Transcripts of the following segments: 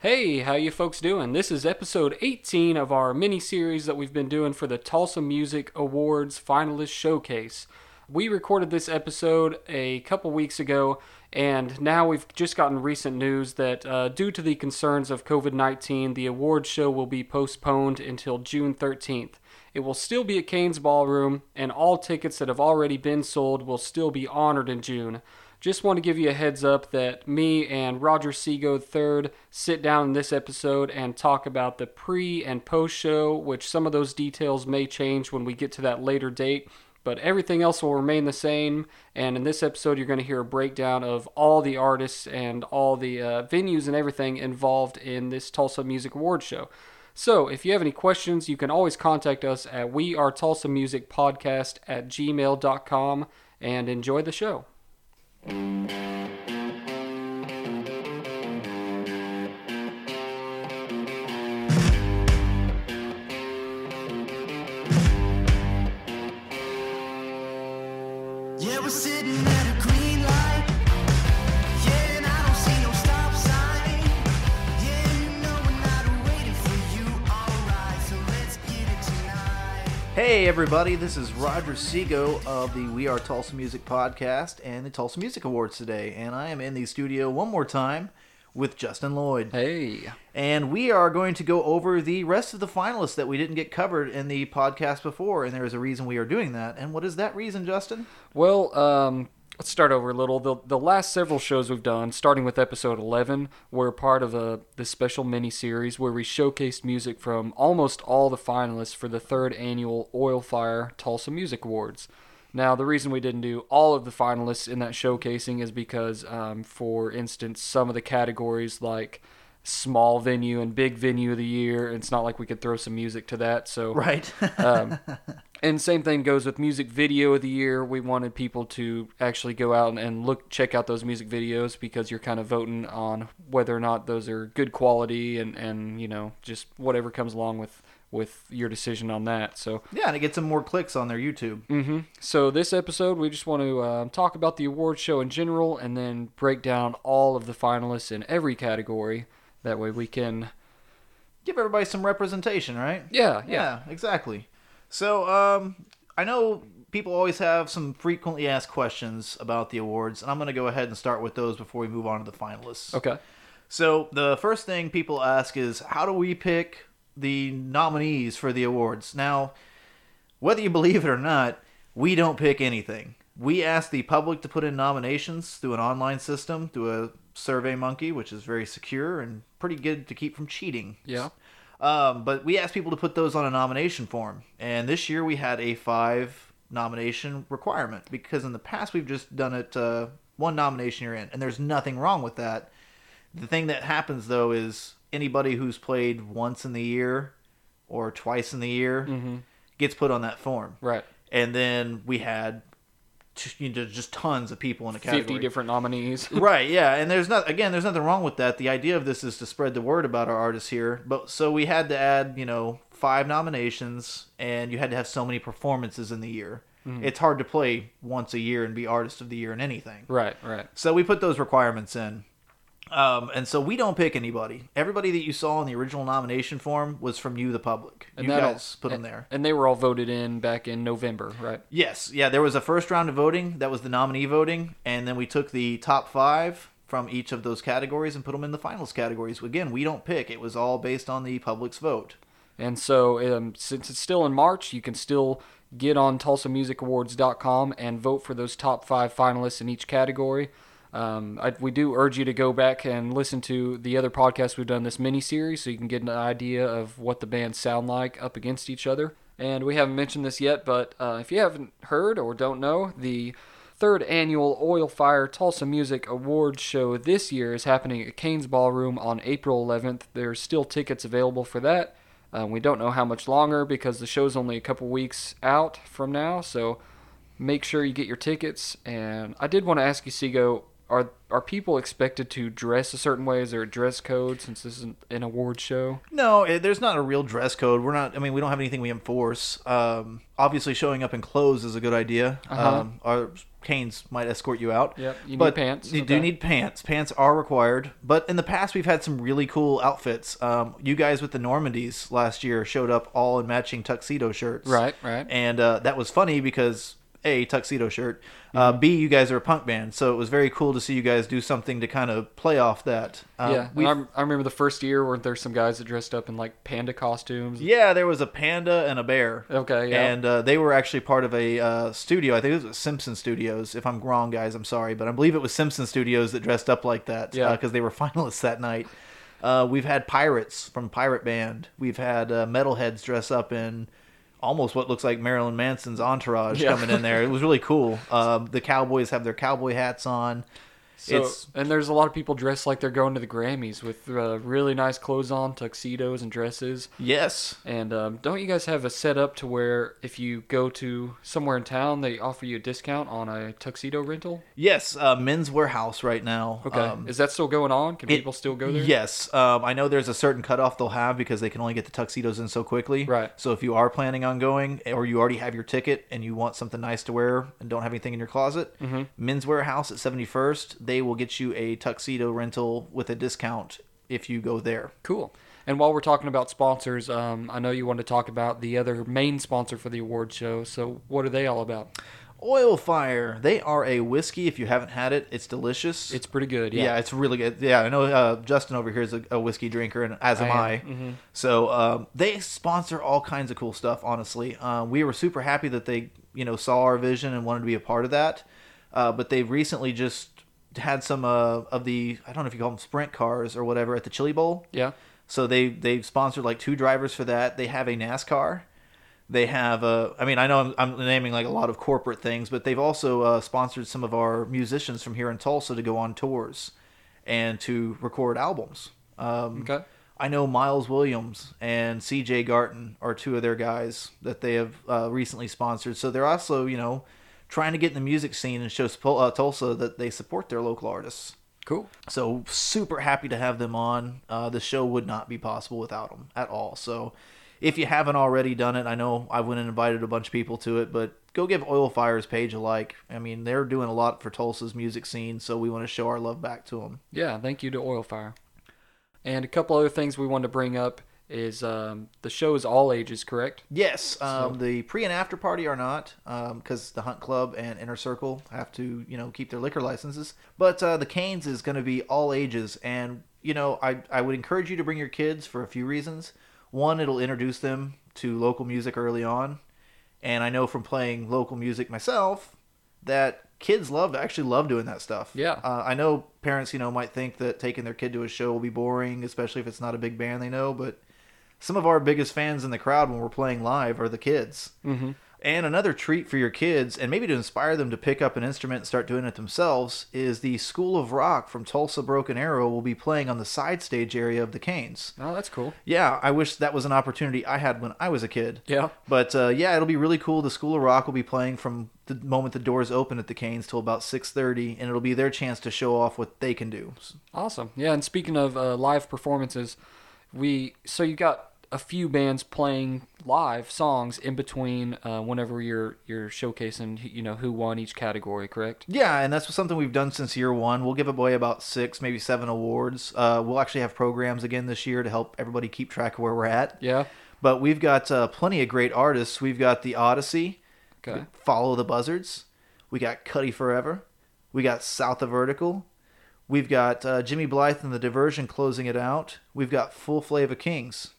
Hey, how you folks doing? This is episode 18 of our mini series that we've been doing for the Tulsa Music Awards Finalist Showcase. We recorded this episode a couple weeks ago, and now we've just gotten recent news that uh, due to the concerns of COVID 19, the award show will be postponed until June 13th. It will still be at Cain's Ballroom, and all tickets that have already been sold will still be honored in June. Just want to give you a heads up that me and Roger Seago III sit down in this episode and talk about the pre and post show, which some of those details may change when we get to that later date but everything else will remain the same. And in this episode, you're going to hear a breakdown of all the artists and all the uh, venues and everything involved in this Tulsa Music Awards show. So, if you have any questions, you can always contact us at We Are Tulsa Music Podcast at gmail.com and enjoy the show. Yeah, we're sitting at a green Hey everybody, this is Roger Seago of the We Are Tulsa Music Podcast and the Tulsa Music Awards today, and I am in the studio one more time with Justin Lloyd. Hey. And we are going to go over the rest of the finalists that we didn't get covered in the podcast before, and there is a reason we are doing that. And what is that reason, Justin? Well, um, let's start over a little. The, the last several shows we've done, starting with episode 11, were part of a this special mini series where we showcased music from almost all the finalists for the third annual Oilfire Tulsa Music Awards. Now, the reason we didn't do all of the finalists in that showcasing is because, um, for instance, some of the categories like small venue and big venue of the year, it's not like we could throw some music to that. So Right. um, and same thing goes with music video of the year. We wanted people to actually go out and, and look, check out those music videos because you're kind of voting on whether or not those are good quality and, and you know just whatever comes along with with your decision on that. So yeah, and it gets some more clicks on their YouTube. Mm-hmm. So this episode, we just want to uh, talk about the award show in general, and then break down all of the finalists in every category. That way, we can, Give everybody some representation, right? yeah, yeah, Yeah, exactly. So, um, I know people always have some frequently asked questions about the awards, and I'm going to go ahead and start with those before we move on to the finalists. okay, So, the first thing people ask is how do we pick the nominees for the awards? Now, whether you believe it or not, we don't pick anything. We ask the public to put in nominations through an online system, through a Survey Monkey, which is very secure and pretty good to keep from cheating. yeah, Um, but we asked people to put those on a nomination form, and this year we had a five nomination requirement because in the past we've just done it uh, one nomination you're in, and there's nothing wrong with that. The thing that happens though is anybody who's played once in the year or twice in the year gets put on that form, right. and then we had you know, just tons of people in a category. Fifty different nominees. right yeah and there's not again there's nothing wrong with that the idea of this is to spread the word about our artists here but so we had to add you know five nominations and you had to have so many performances in the year mm-hmm. it's hard to play once a year and be artist of the year in anything right, right. so we put those requirements in um, and so we don't pick anybody everybody that you saw in the original nomination form was from you the public you that'll- guys put them there And they were all voted in back in November, right? Yes, yeah, there was a first round of voting. That was the nominee voting, and then we took the top five from each of those categories and put them in the finals categories. Again, we don't pick; it was all based on the public's vote. And so, um, since it's still in March, you can still get on TulsaMusicAwards.com and vote for those top five finalists in each category. Um, I, we do urge you to go back and listen to the other podcasts we've done this mini series so you can get an idea of what the bands sound like up against each other. And we haven't mentioned this yet, but uh, if you haven't heard or don't know, the third annual Oilfire Tulsa Music Awards show this year is happening at Cain's Ballroom on April 11th. There's still tickets available for that. Um, we don't know how much longer because the show's only a couple weeks out from now, so make sure you get your tickets. And I did want to ask you, Seago, are are people expected to dress a certain way? Is there a dress code since this isn't an award show? No, it, there's not a real dress code. We're not. I mean, we don't have anything we enforce. Um, obviously, showing up in clothes is a good idea. Uh-huh. Um, our Cain's might escort you out. Yep, you need pants, You do need pants. Pants are required. But in the past, we've had some really cool outfits. Um, you guys with the Normandies last year showed up all in matching tuxedo shirts. Right, right. And uh, that was funny because a tuxedo shirt. Uh, Mm-hmm. B, you guys are a punk band, so it was very cool to see you guys do something to kind of play off that. Um, yeah, I, I remember the first year where there's some guys that dressed up in like panda costumes. Yeah, there was a panda and a bear. Okay, yeah. And uh, they were actually part of a uh, studio. I think it was Simpson Studios. If I'm wrong, guys, I'm sorry, but I believe it was Simpson Studios that dressed up like that. Yeah. Because they were finalists that night. Uh, we've had pirates from Pirate Band. We've had uh, metalheads dress up in almost what looks like Marilyn Manson's entourage Yeah. coming in there. It was really cool. Um, the Cowboys have their cowboy hats on. So, it's and there's a lot of people dressed like they're going to the Grammys with uh, really nice clothes on, tuxedos and dresses. yes, And um, don't you guys have a setup to where if you go to somewhere in town, they offer you a discount on a tuxedo rental? yes. Uh, Men's Wearhouse right now. Okay, Um, is that still going on? Can It- people still go there? Yes, um, I know there's a certain cutoff they'll have because they can only get the tuxedos in so quickly. Right. So if you are planning on going, or you already have your ticket and you want something nice to wear and don't have anything in your closet, Mm-hmm. Men's Wearhouse at 71st, they will get you a tuxedo rental with a discount if you go there. Cool. And while we're talking about sponsors, um, I know you want to talk about the other main sponsor for the award show. So what are they all about? Oilfire, they are a whiskey. If you haven't had it, it's delicious. It's pretty good. Yeah. Yeah. it's really good. Yeah, I know uh, Justin over here is a, a whiskey drinker, and as am I I. Mm-hmm. So um, they sponsor all kinds of cool stuff. Honestly, uh, we were super happy that they, you know, saw our vision and wanted to be a part of that. Uh, but they've recently just had some uh, of the I don't know if you call them sprint cars or whatever at the Chili Bowl. Yeah. So they they've sponsored like two drivers for that. They have a NASCAR. They have a. I mean I know I'm, I'm naming like a lot of corporate things, but they've also uh, sponsored some of our musicians from here in Tulsa to go on tours and to record albums. Um, Okay. I know Miles Williams and C.J. Garton are two of their guys that they have uh, recently sponsored. So they're also you know trying to get in the music scene and show uh, Tulsa that they support their local artists. Cool. So super happy to have them on. Uh, the show would not be possible without them at all. So if you haven't already done it, I know I went and invited a bunch of people to it, but go give Oilfire's page a like. I mean, they're doing a lot for Tulsa's music scene, so we want to show our love back to them. Yeah, thank you to Oilfire. And a couple other things we wanted to bring up is um, the show is all ages, correct? Yes, um, the pre and after party are not because the Hunt Club and Inner Circle have to, you know, keep their liquor licenses. But uh, the Cain's is going to be all ages, and you know, I I would encourage you to bring your kids for a few reasons. One, it'll introduce them to local music early on, and I know from playing local music myself that kids love actually love doing that stuff. Yeah. uh, I know parents, you know, might think that taking their kid to a show will be boring, especially if it's not a big band they know, but some of our biggest fans in the crowd when we're playing live are the kids. Mm-hmm. And another treat for your kids, and maybe to inspire them to pick up an instrument and start doing it themselves, is the School of Rock from Tulsa Broken Arrow will be playing on the side stage area of the Cain's. Oh, that's cool. Yeah, I wish that was an opportunity I had when I was a kid. Yeah. But uh, yeah, it'll be really cool. The School of Rock will be playing from the moment the doors open at the Cain's till about 6:30, and it'll be their chance to show off what they can do. Awesome. Yeah, and speaking of uh, live performances, we so you got a few bands playing live songs in between uh, whenever you're you're showcasing you know who won each category, correct? Yeah, and that's something we've done since year one. We'll give away about six, maybe seven awards. Uh, we'll actually have programs again this year to help everybody keep track of where we're at. Yeah. But we've got uh, plenty of great artists. We've got the Odyssey, Okay. Follow the Buzzards. We got Cuddy Forever. We got South of Vertical. We've got uh, Jimmy Blythe and the Diversion closing it out. We've got Full Flavor Kings.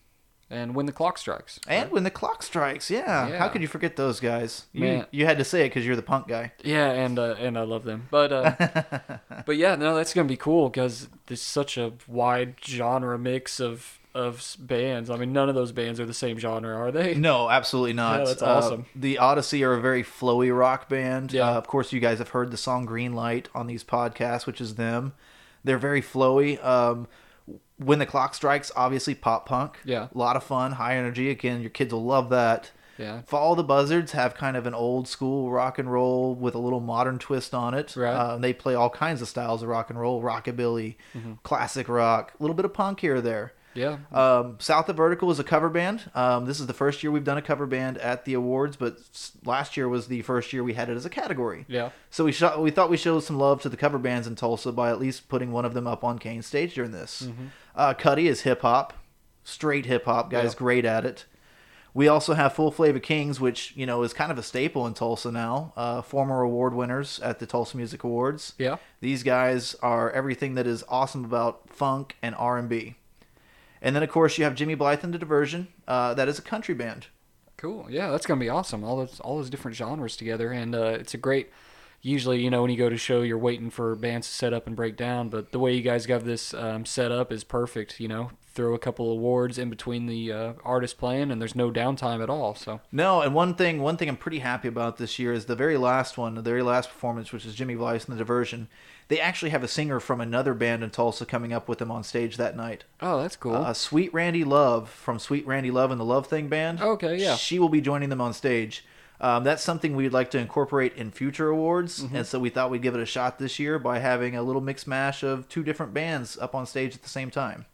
And when the clock strikes. And when the clock strikes, yeah. Yeah. How could you forget those guys? You, Man. you had to say it because you're the punk guy. Yeah, and uh, and I love them. But uh, but yeah, no, that's gonna be cool because there's such a wide genre mix of of bands. I mean, none of those bands are the same genre, are they? No, absolutely not. Yeah, that's Uh, awesome. the Odyssey are a very flowy rock band. Yeah. Uh, of course, you guys have heard the song Green Light on these podcasts, which is them. They're very flowy. Um, when the clock strikes, obviously pop punk. Yeah. A lot of fun, high energy. Again, your kids will love that. Yeah. Follow the Buzzards have kind of an old school rock and roll with a little modern twist on it. Right. Uh, they play all kinds of styles of rock and roll, rockabilly, Mm-hmm. classic rock, a little bit of punk here or there. Yeah. Um, South of Vertical is a cover band. Um, this is the first year we've done a cover band at the awards, but last year was the first year we had it as a category. Yeah. So we shot, we thought we showed some love to the cover bands in Tulsa by at least putting one of them up on Cain's stage during this. Mm-hmm. Uh, Cuddy is hip hop, straight hip hop. Guys, Yeah. great at it. We also have Full Flavor Kings, which you know is kind of a staple in Tulsa now. Uh, former award winners at the Tulsa Music Awards. Yeah. These guys are everything that is awesome about funk and R and B. And then of course you have Jimmy Blythe and the Diversion. Uh, that is a country band. Cool. Yeah, that's gonna be awesome. All those all those different genres together, and uh, it's a great. Usually, you know, when you go to show, you're waiting for bands to set up and break down. But the way you guys got this um, set up is perfect. You know, throw a couple awards in between the uh, artists playing, and there's no downtime at all. So No, and one thing one thing I'm pretty happy about this year is the very last one, the very last performance, which is Jimmy Blythe and the Diversion. They actually have a singer from another band in Tulsa coming up with them on stage that night. oh, that's cool. Uh, Sweet Randy Love from Sweet Randy Love and the Love Thing Band. Okay, yeah. She will be joining them on stage. Um, that's something we'd like to incorporate in future awards, Mm-hmm. and so we thought we'd give it a shot this year by having a little mix mash of two different bands up on stage at the same time.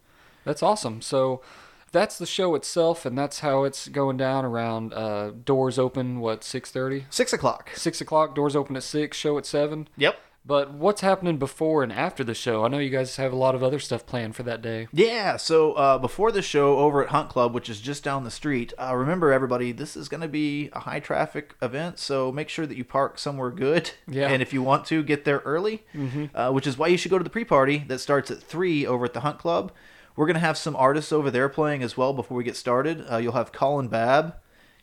That's awesome. So that's the show itself, and that's how it's going down. Around uh, doors open what six thirty? Six o'clock. six o'clock. Doors open at six. Show at seven. Yep. But what's happening before and after the show? I know you guys have a lot of other stuff planned for that day. Yeah, so uh, before the show over at Hunt Club, which is just down the street, uh, remember everybody, this is going to be a high traffic event, so make sure that you park somewhere good. Yeah. And if you want to, get there early, uh, which is why you should go to the pre party that starts at 3 over at the Hunt Club. We're going to have some artists over there playing as well before we get started. Uh, you'll have Colin Babb,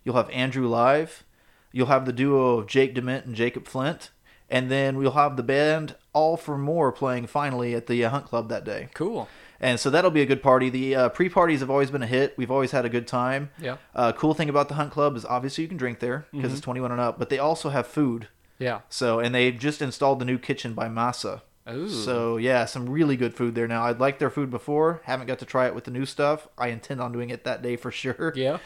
you'll have Andrew Live, you'll have the duo of Jake Dement and Jacob Flint, and then we'll have the band All for More playing finally at the uh, Hunt Club that day. Cool. And so that'll be a good party. The uh, pre parties have always been a hit. We've always had a good time. Yeah. Uh, cool thing about the Hunt Club is obviously you can drink there because it's 21 and up, but they also have food. Yeah. So, and they just installed the new kitchen by Masa. Ooh. So, yeah, some really good food there now. I'd liked their food before. Haven't got to try it with the new stuff. I intend on doing it that day for sure. Yeah.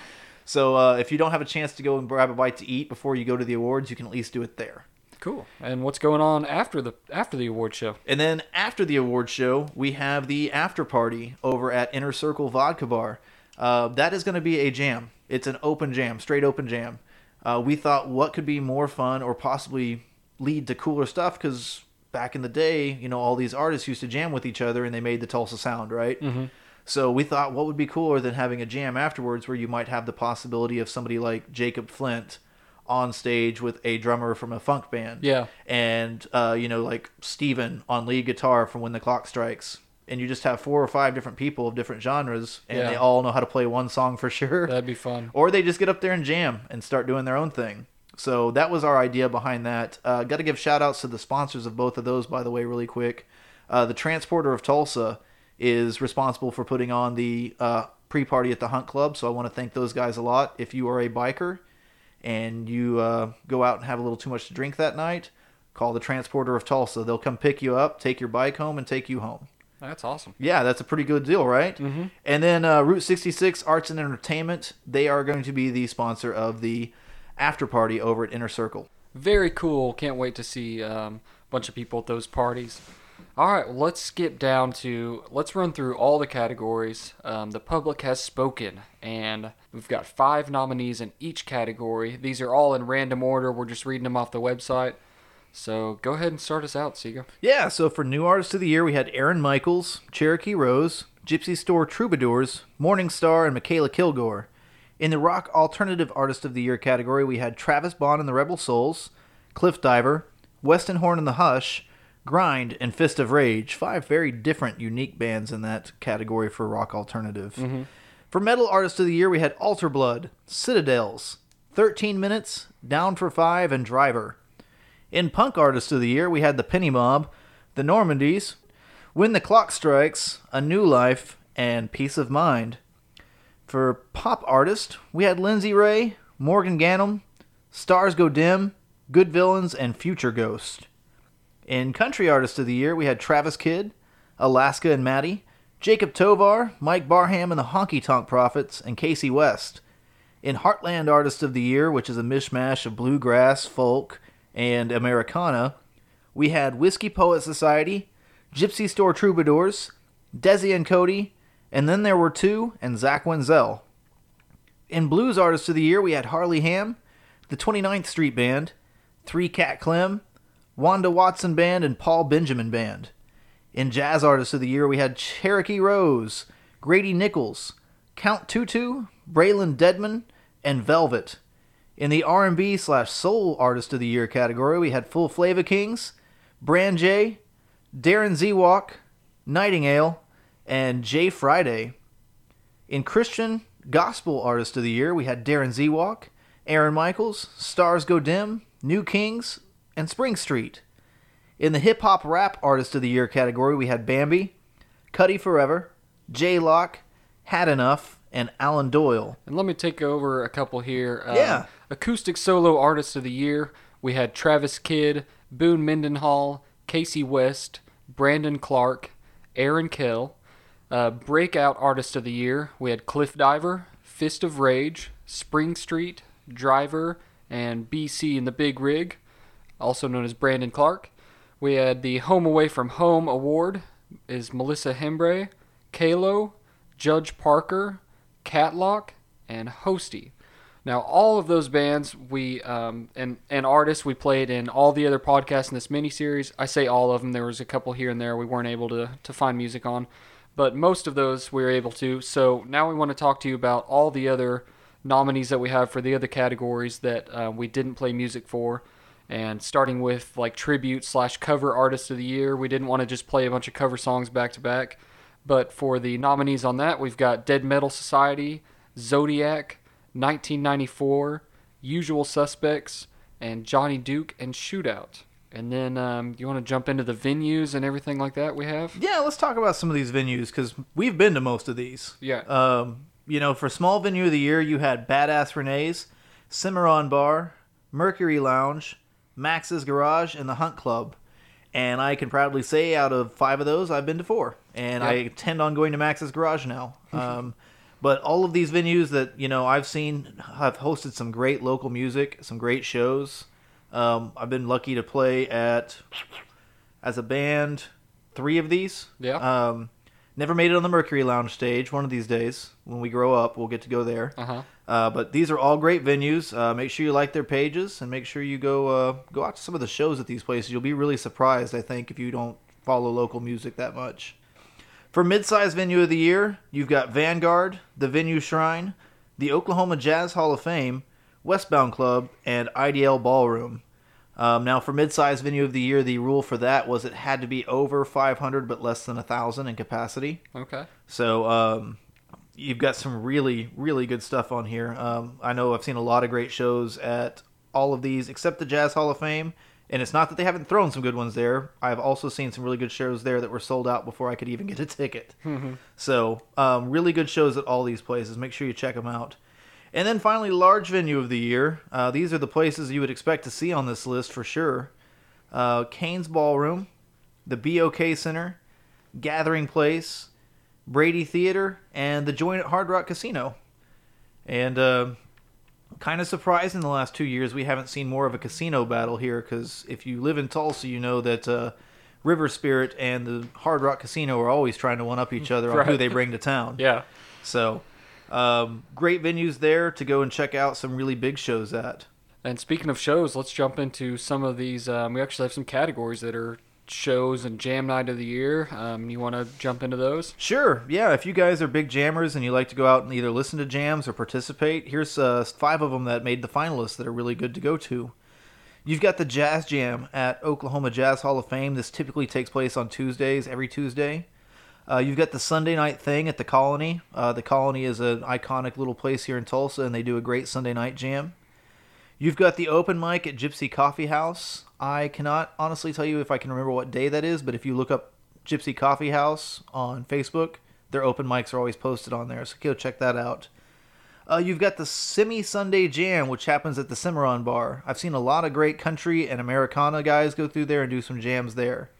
So, uh, if you don't have a chance to go and grab a bite to eat before you go to the awards, you can at least do it there. Cool. And what's going on after the after the award show? And then after the award show, we have the after party over at Inner Circle Vodka Bar. Uh, that is going to be a jam. It's an open jam, straight open jam. Uh, we thought what could be more fun or possibly lead to cooler stuff because back in the day, you know, all these artists used to jam with each other and they made the Tulsa sound, right? Mm-hmm. So we thought what would be cooler than having a jam afterwards where you might have the possibility of somebody like Jacob Flint on stage with a drummer from a funk band Yeah. and uh, you know like Steven on lead guitar from When the Clock Strikes, and you just have four or five different people of different genres, and Yeah. they all know how to play one song for sure, That'd be fun. or they just get up there and jam and start doing their own thing. So that was our idea behind that. Uh, Got to give shout outs to the sponsors of both of those, by the way, really quick. Uh, the Transporter of Tulsa is responsible for putting on the uh, pre party at the Hunt Club, so I want to thank those guys a lot. If you are a biker and you uh, go out and have a little too much to drink that night, call the Transporter of Tulsa. They'll come pick you up, take your bike home, and take you home. That's awesome. Yeah, that's a pretty good deal, right? Mm-hmm. And then uh, Route 66 Arts and Entertainment, they are going to be the sponsor of the after party over at Inner Circle. Very cool. Can't wait to see um, a bunch of people at those parties. All right, well, let's skip down to let's run through all the categories. Um, the public has spoken, and we've got five nominees in each category. These are all in random order. We're just reading them off the website. So go ahead and start us out, Seago. Yeah, so for New Artist of the Year, we had Aaron Michaels, Cherokee Rose, Gypsy Store Troubadours, Morning Star, and Michaela Kilgore. In the Rock Alternative Artist of the Year category, we had Travis Bond and the Rebel Souls, Cliff Diver, Weston Horn and the Hush, Grind, and Fist of Rage. Five very different, unique bands in that category for Rock Alternative. Mm-hmm. For Metal Artist of the Year, we had Alter Blood, Citadels, 13 Minutes, Down for Five, and Driver. In Punk Artist of the Year, we had the Penny Mob, the Normandies, When the Clock Strikes, A New Life, and Peace of Mind. For Pop Artist, we had Lindsay Ray, Morgan Gannum, Stars Go Dim, Good Villains, and Future Ghost. In Country Artist of the Year, we had Travis Kidd, Alaska and Maddie, Jacob Tovar, Mike Barham and the Honky Tonk Prophets, and Casey West. In Heartland Artist of the Year, which is a mishmash of bluegrass, folk, and Americana, we had Whiskey Poet Society, Gypsy Store Troubadours, Desi and Cody, And then there were two and Zach Wenzel. In Blues Artist of the Year, we had Harley Ham, the 29th Street Band, Three Cat Clem, Wanda Watson Band, and Paul Benjamin Band. In Jazz Artist of the Year, we had Cherokee Rose, Grady Nichols, Count Tutu, Braylon Deadman, and Velvet. In the R&B slash Soul Artist of the Year category, we had Full Flavor Kings, Branjae, Darren Zewalk, Nightingale, and Jay Friday. In Christian Gospel Artist of the Year, we had Darren Zewalk, Aaron Michaels, Stars Go Dim, New Kings, and Spring Street. In the Hip Hop Rap Artist of the Year category, we had Bambi, Cuddy Forever, J Lock, Had Enough, and Alan Doyle. And let me take over a couple here. Um, Yeah. Acoustic Solo Artist of the Year, we had Travis Kidd, Boone Mendenhall, Casey West, Brandon Clark, Aaron Kell. Uh, Breakout Artist of the Year, we had Cliff Diver, Fist of Rage, Spring Street, Driver, and BC in the Big Rig, also known as Brandon Clark. We had the Home Away from Home Award is Melissa Hembre, Kalo, Judge Parker, Catlock, and Hosty. Now, all of those bands we um, and and artists we played in all the other podcasts in this mini series. I say all of them. There was a couple here and there we weren't able to to find music on, but most of those we were able to. So now we want to talk to you about all the other nominees that we have for the other categories that uh, we didn't play music for. And starting with like tribute slash cover artist of the year, we didn't want to just play a bunch of cover songs back to back. But for the nominees on that, we've got Dead Metal Society, Zodiac, 1994, Usual Suspects, and Johnny Duke and Shootout. And then um, you want to jump into the venues and everything like that we have? Yeah, let's talk about some of these venues because we've been to most of these. Yeah. Um, you know, for small venue of the year, you had Badass Renee's, Cimarron Bar, Mercury Lounge, Max's Garage, and the Hunt Club. And I can proudly say, out of five of those, I've been to four, and I intend on going to Max's Garage now. Um, but all of these venues that you know I've seen have hosted some great local music, some great shows. Um, I've been lucky to play at as a band three of these. Yeah. Um, never made it on the Mercury Lounge stage. One of these days, when we grow up, we'll get to go there. Uh huh. Uh, but these are all great venues. Uh, make sure you like their pages and make sure you go uh, go out to some of the shows at these places. You'll be really surprised, I think, if you don't follow local music that much. For mid-sized venue of the year, you've got Vanguard, the Venue Shrine, the Oklahoma Jazz Hall of Fame, Westbound Club, and IDL Ballroom. Um, now, for mid-sized venue of the year, the rule for that was it had to be over 500 but less than 1,000 in capacity. Okay. So um, you've got some really, really good stuff on here. Um, I know I've seen a lot of great shows at all of these, except the Jazz Hall of Fame. And it's not that they haven't thrown some good ones there. I've also seen some really good shows there that were sold out before I could even get a ticket. So um, really good shows at all these places. Make sure you check them out. And then finally, large venue of the year. Uh, these are the places you would expect to see on this list for sure. Uh, Cain's Ballroom, the BOK Center, Gathering Place, Brady Theater, and the Joint at Hard Rock Casino. And uh, kind of surprised in the last two years we haven't seen more of a casino battle here because if you live in Tulsa, you know that uh, River Spirit and the Hard Rock Casino are always trying to one up each other on who they bring to town. Yeah. So, um, great venues there to go and check out some really big shows at. And speaking of shows, let's jump into some of these. Um, we actually have some categories that are shows and jam night of the year. Um, you want to jump into those? Sure, yeah. If you guys are big jammers and you like to go out and either listen to jams or participate, here's uh, five of them that made the finalists that are really good to go to. You've got the Jazz Jam at Oklahoma Jazz Hall of Fame. This typically takes place on Tuesdays, every Tuesday. Uh, you've got the Sunday night thing at the Colony. Uh, the Colony is an iconic little place here in Tulsa, and they do a great Sunday night jam. You've got the open mic at Gypsy Coffee House. I cannot honestly tell you if I can remember what day that is, but if you look up Gypsy Coffee House on Facebook, their open mics are always posted on there, so go check that out. Uh, you've got the Semi Sunday Jam, which happens at the Cimarron Bar. I've seen a lot of great country and Americana guys go through there and do some jams there.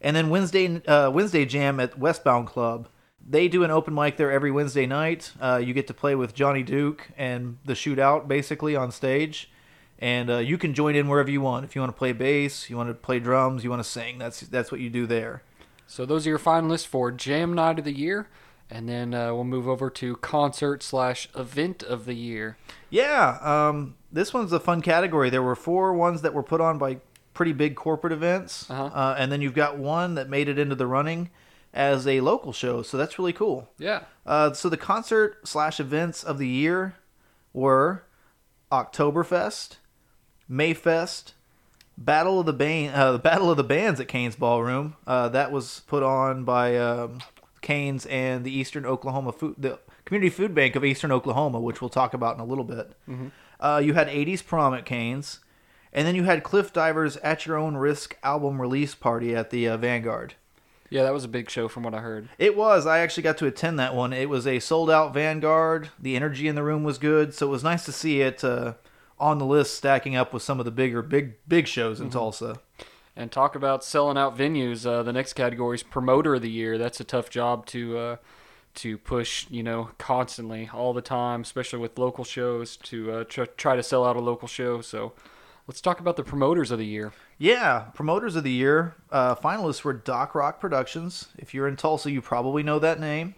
And then Wednesday uh, Wednesday Jam at Westbound Club. They do an open mic there every Wednesday night. Uh, you get to play with Johnny Duke and the Shootout basically on stage, and uh, you can join in wherever you want. If you want to play bass, you want to play drums, you want to sing. That's that's what you do there. So those are your finalists for Jam Night of the Year. And then uh, we'll move over to concert slash event of the year. Yeah, um, this one's a fun category. There were four ones that were put on by pretty big corporate events, Uh-huh. uh, and then you've got one that made it into the running as a local show. So that's really cool. Yeah. Uh, so the concert slash events of the year were Oktoberfest, Mayfest, Battle of the Ban- uh, Battle of the Bands at Cain's Ballroom. Uh, that was put on by um, Cain's and the Eastern Oklahoma Food, the Community Food Bank of Eastern Oklahoma, which we'll talk about in a little bit. Uh, you had 80s prom at Cain's, and then you had Cliff Divers at Your Own Risk album release party at the uh, Vanguard. Yeah, that was a big show from what I heard. It was. I actually got to attend that one. It was a sold out Vanguard. The energy in the room was good, so it was nice to see it uh, on the list, stacking up with some of the bigger, big, big shows in Tulsa. And talk about selling out venues. Uh, the next category is promoter of the year. That's a tough job to uh, to push, you know, constantly, all the time, especially with local shows. To uh, tr- try to sell out a local show. So, let's talk about the promoters of the year. Yeah, promoters of the year uh, finalists were Doc Rock Productions. If you're in Tulsa, you probably know that name.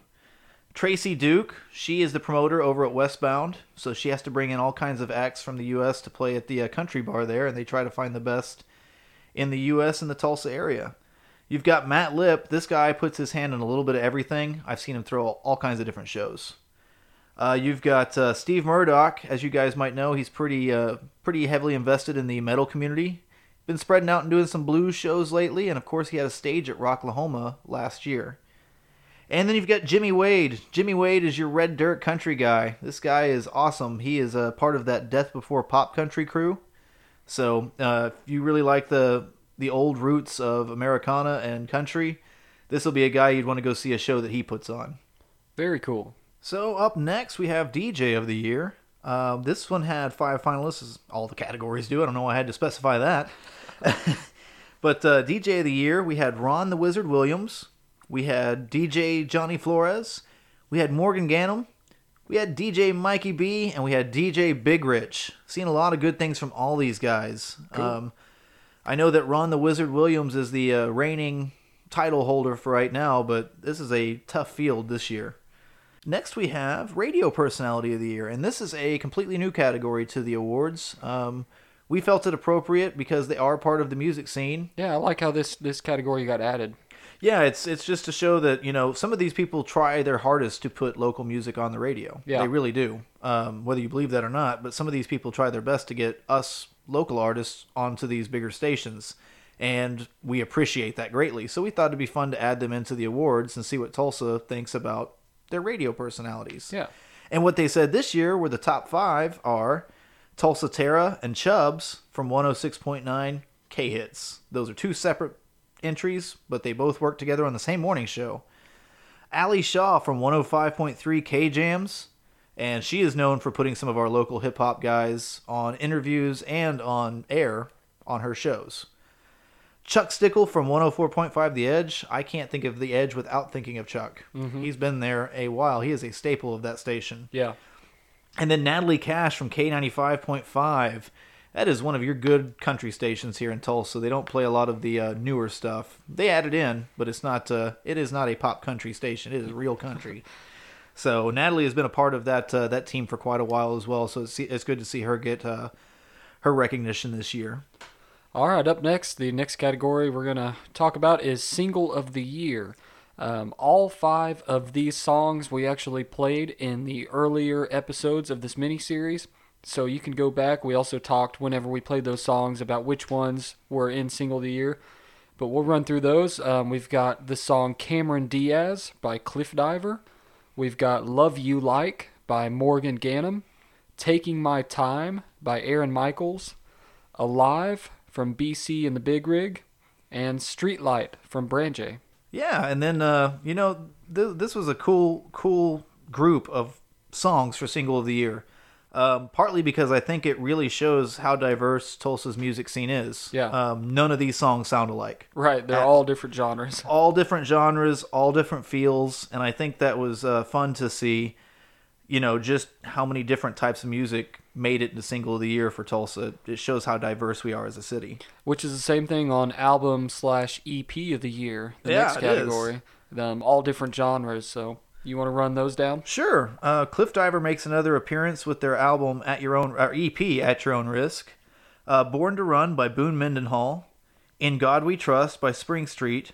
Tracy Duke, she is the promoter over at Westbound, so she has to bring in all kinds of acts from the U.S. to play at the uh, country bar there, and they try to find the best in the U.S. and the Tulsa area. You've got Matt Lip. This guy puts his hand in a little bit of everything. I've seen him throw all kinds of different shows. Uh, you've got uh, Steve Murdoch, as you guys might know, he's pretty uh, pretty heavily invested in the metal community. Been spreading out and doing some blues shows lately, and of course he had a stage at Rocklahoma last year. And then you've got Jimmy Wade. Jimmy Wade is your red dirt country guy. This guy is awesome. He is a part of that Death Before Pop country crew. So uh, if you really like the the old roots of Americana and country, this will be a guy you'd want to go see a show that he puts on. Very cool. So up next we have DJ of the year. Um, this one had five finalists, as all the categories do. I don't know why I had to specify that. but uh, DJ of the year, we had Ron the Wizard Williams, we had DJ Johnny Flores, we had Morgan Gannum, we had DJ Mikey B, and we had DJ Big Rich. Seen a lot of good things from all these guys. Um, I know that Ron the Wizard Williams is the uh, reigning title holder for right now, but this is a tough field this year. Next, we have Radio Personality of the Year, and this is a completely new category to the awards. Um, we felt it appropriate because they are part of the music scene. Yeah, I like how this this category got added. Yeah, it's it's just to show that you know some of these people try their hardest to put local music on the radio. Yeah. they really do. Um, whether you believe that or not, but some of these people try their best to get us local artists onto these bigger stations, and we appreciate that greatly. So we thought it'd be fun to add them into the awards and see what Tulsa thinks about their radio personalities. Yeah. And what they said this year were the top five are Tulsa Terra and Chubbs from 106.9 K Hits. Those are two separate entries, but they both work together on the same morning show. Ali Shaw from 105.3 K Jams, and she is known for putting some of our local hip hop guys on interviews and on air on her shows. Chuck Stickle from 104.5 The Edge. I can't think of The Edge without thinking of Chuck. He's been there a while. He is a staple of that station. Yeah. And then Natalie Cash from K95.5. That is one of your good country stations here in Tulsa. They don't play a lot of the uh, newer stuff. They add it in, but it's not. Uh, it is not a pop country station. It is real country. so Natalie has been a part of that uh, that team for quite a while as well. So it's, it's good to see her get uh, her recognition this year. All right, up next, the next category we're going to talk about is Single of the Year. Um, all five of these songs we actually played in the earlier episodes of this mini series, So you can go back. We also talked whenever we played those songs about which ones were in Single of the Year. But we'll run through those. Um, we've got the song Cameron Diaz by Cliff Diver. We've got Love You Like by Morgan Gannum. Taking My Time by Aaron Michaels. Alive from BC and the Big Rig. And Streetlight from Branjae. Yeah, and then uh, you know th- this was a cool, cool group of songs for single of the year. Um, partly because I think it really shows how diverse Tulsa's music scene is. Yeah. Um, none of these songs sound alike. Right, they're Uh, all different genres. All different genres, all different feels, and I think that was uh, fun to see. You know, just how many different types of music made it the single of the year for Tulsa. It shows how diverse we are as a city. Which is the same thing on album slash EP of the year, the Yeah, next it is. category. Um, all different genres, so You want to run those down? Sure. Uh, Cliff Diver makes another appearance with their album at your own or EP at your own risk. Uh, Born to Run by Boone Mendenhall. In God We Trust by Spring Street.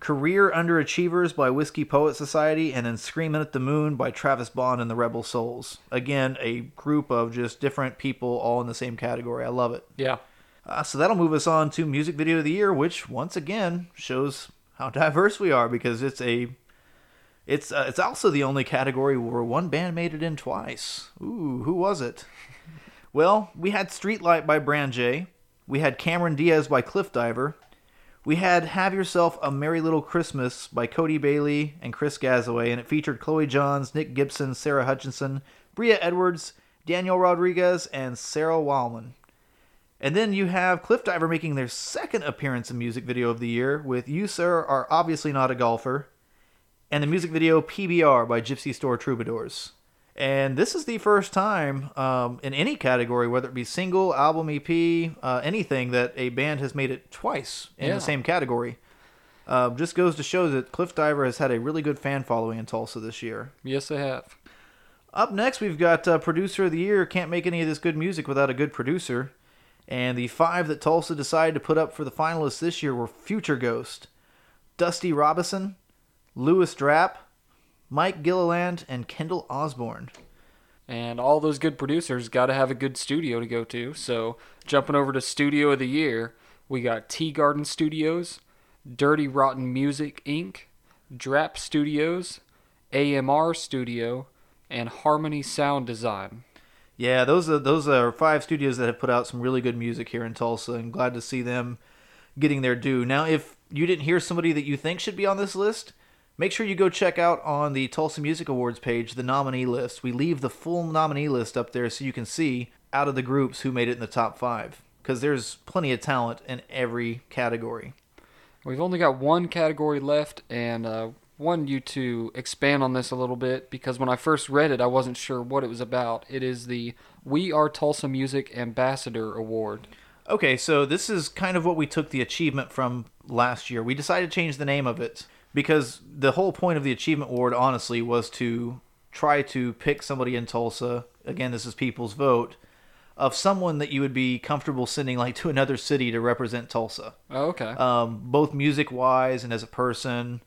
Career Underachievers by Whiskey Poet Society, and then Screaming at the Moon by Travis Bond and the Rebel Souls. Again, a group of just different people all in the same category. I love it. Yeah. Uh, so that'll move us on to Music Video of the Year, which once again shows how diverse we are because it's a it's uh, it's also the only category where one band made it in twice. Ooh, who was it? well, we had Streetlight by Branjae. We had Cameron Diaz by Cliff Diver. We had Have Yourself a Merry Little Christmas by Cody Bailey and Chris Gazaway, and it featured Chloe Johns, Nick Gibson, Sarah Hutchinson, Bria Edwards, Daniel Rodriguez, and Sarah Wallman. And then you have Cliff Diver making their second appearance in music video of the year with You Sir Are Obviously Not a Golfer, and the music video PBR by Gypsy Store Troubadours. And this is the first time um, in any category, whether it be single, album, EP, uh, anything, that a band has made it twice in Yeah. the same category. Uh, just goes to show that Cliff Diver has had a really good fan following in Tulsa this year. Yes, they have. Up next, we've got uh, Producer of the Year. Can't make any of this good music without a good producer. And the five that Tulsa decided to put up for the finalists this year were Future Ghost, Dusty Robinson, Lewis Drapp, Mike Gilliland, and Kendall Osborne. And all those good producers got to have a good studio to go to. So, jumping over to Studio of the Year, we got Tea Garden Studios, Dirty Rotten Music Inc., Drap Studios, AMR Studio, and Harmony Sound Design. Yeah, those are those are five studios that have put out some really good music here in Tulsa, and glad to see them getting their due. Now, if you didn't hear somebody that you think should be on this list, make sure you go check out on the Tulsa Music Awards page the nominee list. We leave the full nominee list up there so you can see out of the groups who made it in the top five, because there's plenty of talent in every category. We've only got one category left, and uh, wanted you to expand on this a little bit because when I first read it, I wasn't sure what it was about. It is the We Are Tulsa Music Ambassador Award. Okay, so this is kind of what we took the achievement from last year. We decided to change the name of it because the whole point of the achievement award, honestly, was to try to pick somebody in Tulsa. Again, this is people's vote of someone that you would be comfortable sending like to another city to represent Tulsa, Oh, okay. um, both music wise and as a person.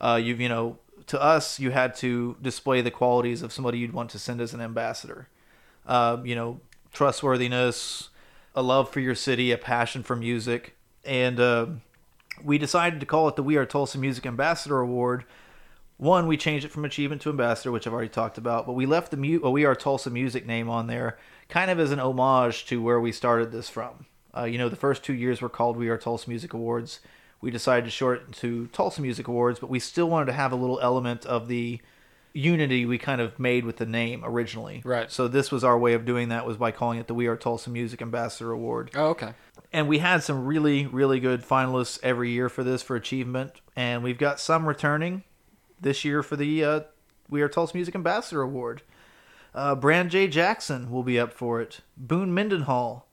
Uh, you've you know to us you had to display the qualities of somebody you'd want to send as an ambassador. Uh, you know, trustworthiness, a love for your city, a passion for music, and uh, we decided to call it the We Are Tulsa Music Ambassador Award. One, we changed it from achievement to ambassador, which I've already talked about, but we left the Mu- We Are Tulsa Music name on there, kind of as an homage to where we started this from. Uh, you know, the first two years were called We Are Tulsa Music Awards. We decided to shorten it to Tulsa Music Awards, but we still wanted to have a little element of the unity we kind of made with the name originally. Right. So this was our way of doing that was by calling it the We Are Tulsa Music Ambassador Award. oh, okay. And we had some really, really good finalists every year for this for achievement, and we've got some returning this year for the uh, We Are Tulsa Music Ambassador Award. Uh, Branjae Jackson will be up for it. Boone Mendenhall,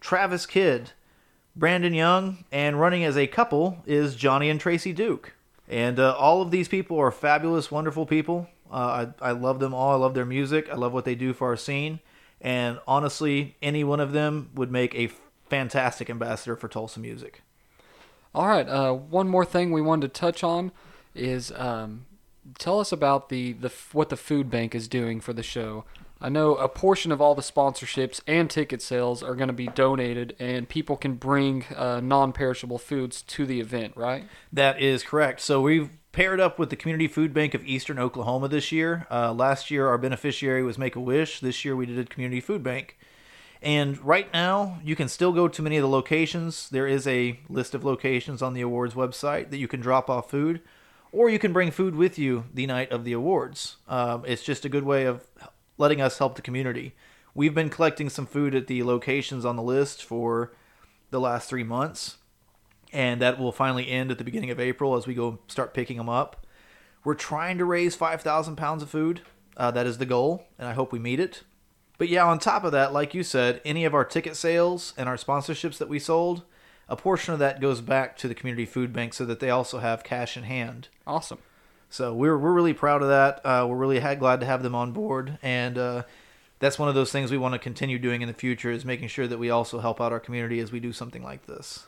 Travis Kidd, Brandon Young, and running as a couple is Johnny and Tracy Duke. And uh, all of these people are fabulous, wonderful people. Uh, I, I love them all. I love their music. I love what they do for our scene. And honestly, any one of them would make a fantastic ambassador for Tulsa music. All right. Uh, one more thing we wanted to touch on is um, tell us about the, the what the food bank is doing for the show. I know a portion of all the sponsorships and ticket sales are going to be donated, and people can bring uh, non-perishable foods to the event, right? That is correct. So we've paired up with the Community Food Bank of Eastern Oklahoma this year. Uh, last year, our beneficiary was Make a Wish. This year, we did a Community Food Bank. And right now, you can still go to many of the locations. There is a list of locations on the awards website that you can drop off food, or you can bring food with you the night of the awards. Um, it's just a good way of letting us help the community. We've been collecting some food at the locations on the list for the last three months and that will finally end at the beginning of April as we go start picking them up. We're trying to raise 5,000 pounds of food. Uh, that is the goal, and I hope we meet it. But yeah, on top of that, like you said, any of our ticket sales and our sponsorships that we sold, a portion of that goes back to the community food bank so that they also have cash in hand. Awesome. So we're we're really proud of that. Uh, we're really ha- glad to have them on board, and uh, that's one of those things we want to continue doing in the future is making sure that we also help out our community as we do something like this.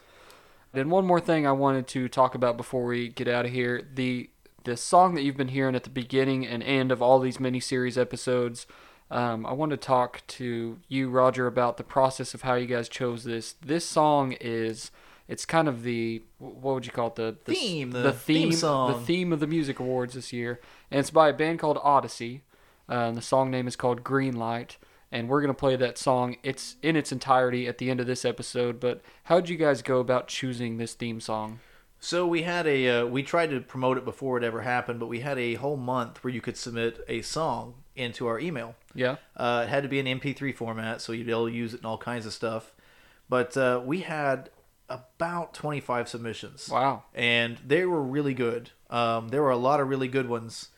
Then one more thing I wanted to talk about before we get out of here the the song that you've been hearing at the beginning and end of all these mini series episodes. Um, I want to talk to you, Roger, about the process of how you guys chose this. This song is it's kind of the what would you call it the, the Theme, the the theme theme song. the theme of the music awards this year, and it's by a band called Odyssey. Uh, and the song name is called Green Light, and we're gonna play that song. It's in its entirety at the end of this episode. But how did you guys go about choosing this theme song? So we had a uh, we tried to promote it before it ever happened, but we had a whole month where you could submit a song into our email. Yeah. Uh, it had to be an MP3 format, so you'd be able to use it in all kinds of stuff. But uh, we had about 25 submissions. Wow. And they were really good. Um, there were a lot of really good ones.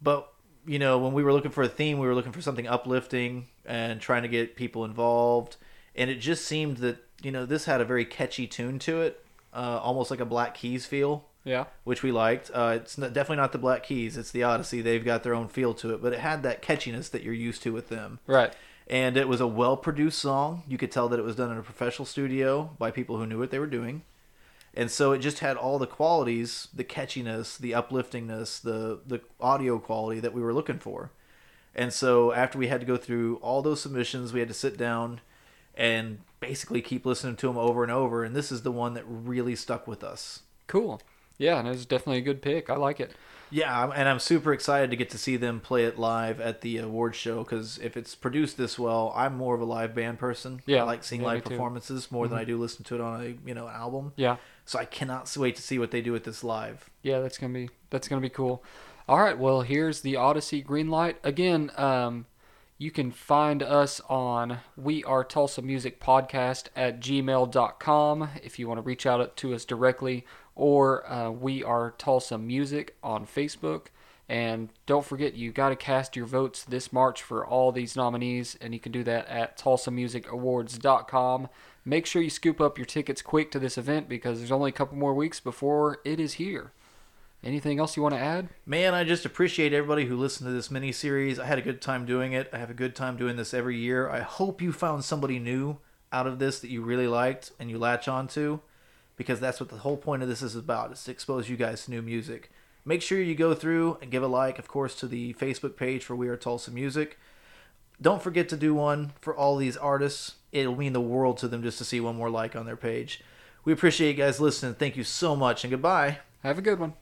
But, you know, when we were looking for a theme, we were looking for something uplifting and trying to get people involved. And it just seemed that, you know, this had a very catchy tune to it, uh, almost like a Black Keys feel Yeah. which we liked. Uh, it's not, definitely not the Black Keys. It's the Odyssey. They've got their own feel to it, but it had that catchiness that you're used to with them. Right. And it was a well-produced song. You could tell that it was done in a professional studio by people who knew what they were doing. And so it just had all the qualities, the catchiness, the upliftingness, the the audio quality that we were looking for. And so after we had to go through all those submissions, we had to sit down and basically keep listening to them over and over. And this is the one that really stuck with us. Cool. Yeah, and it was definitely a good pick. I like it. Yeah, and I'm super excited to get to see them play it live at the award show because if it's produced this well, I'm more of a live band person. Yeah, I like seeing yeah, live too. Mm-hmm. performances more than I do listen to it on a you know an album. Yeah. So I cannot wait to see what they do with this live. Yeah, that's gonna be that's gonna be cool. All right, well here's the Odyssey Greenlight again. Um, you can find us on We Are Tulsa Music Podcast at gmail.com if you want to reach out to us directly, or uh, We Are Tulsa Music on Facebook. And don't forget, you got to cast your votes this March for all these nominees, and you can do that at TulsaMusicAwards.com. Make sure you scoop up your tickets quick to this event because there's only a couple more weeks before it is here. Anything else you want to add? Man, I just appreciate everybody who listened to this mini series. I had a good time doing it. I have a good time doing this every year. I hope you found somebody new out of this that you really liked and you latch on to because that's what the whole point of this is about is to expose you guys to new music. Make sure you go through and give a like, of course, to the Facebook page for We Are Tulsa Music. Don't forget to do one for all these artists. It'll mean the world to them just to see one more like on their page. We appreciate you guys listening. Thank you so much and goodbye. Have a good one.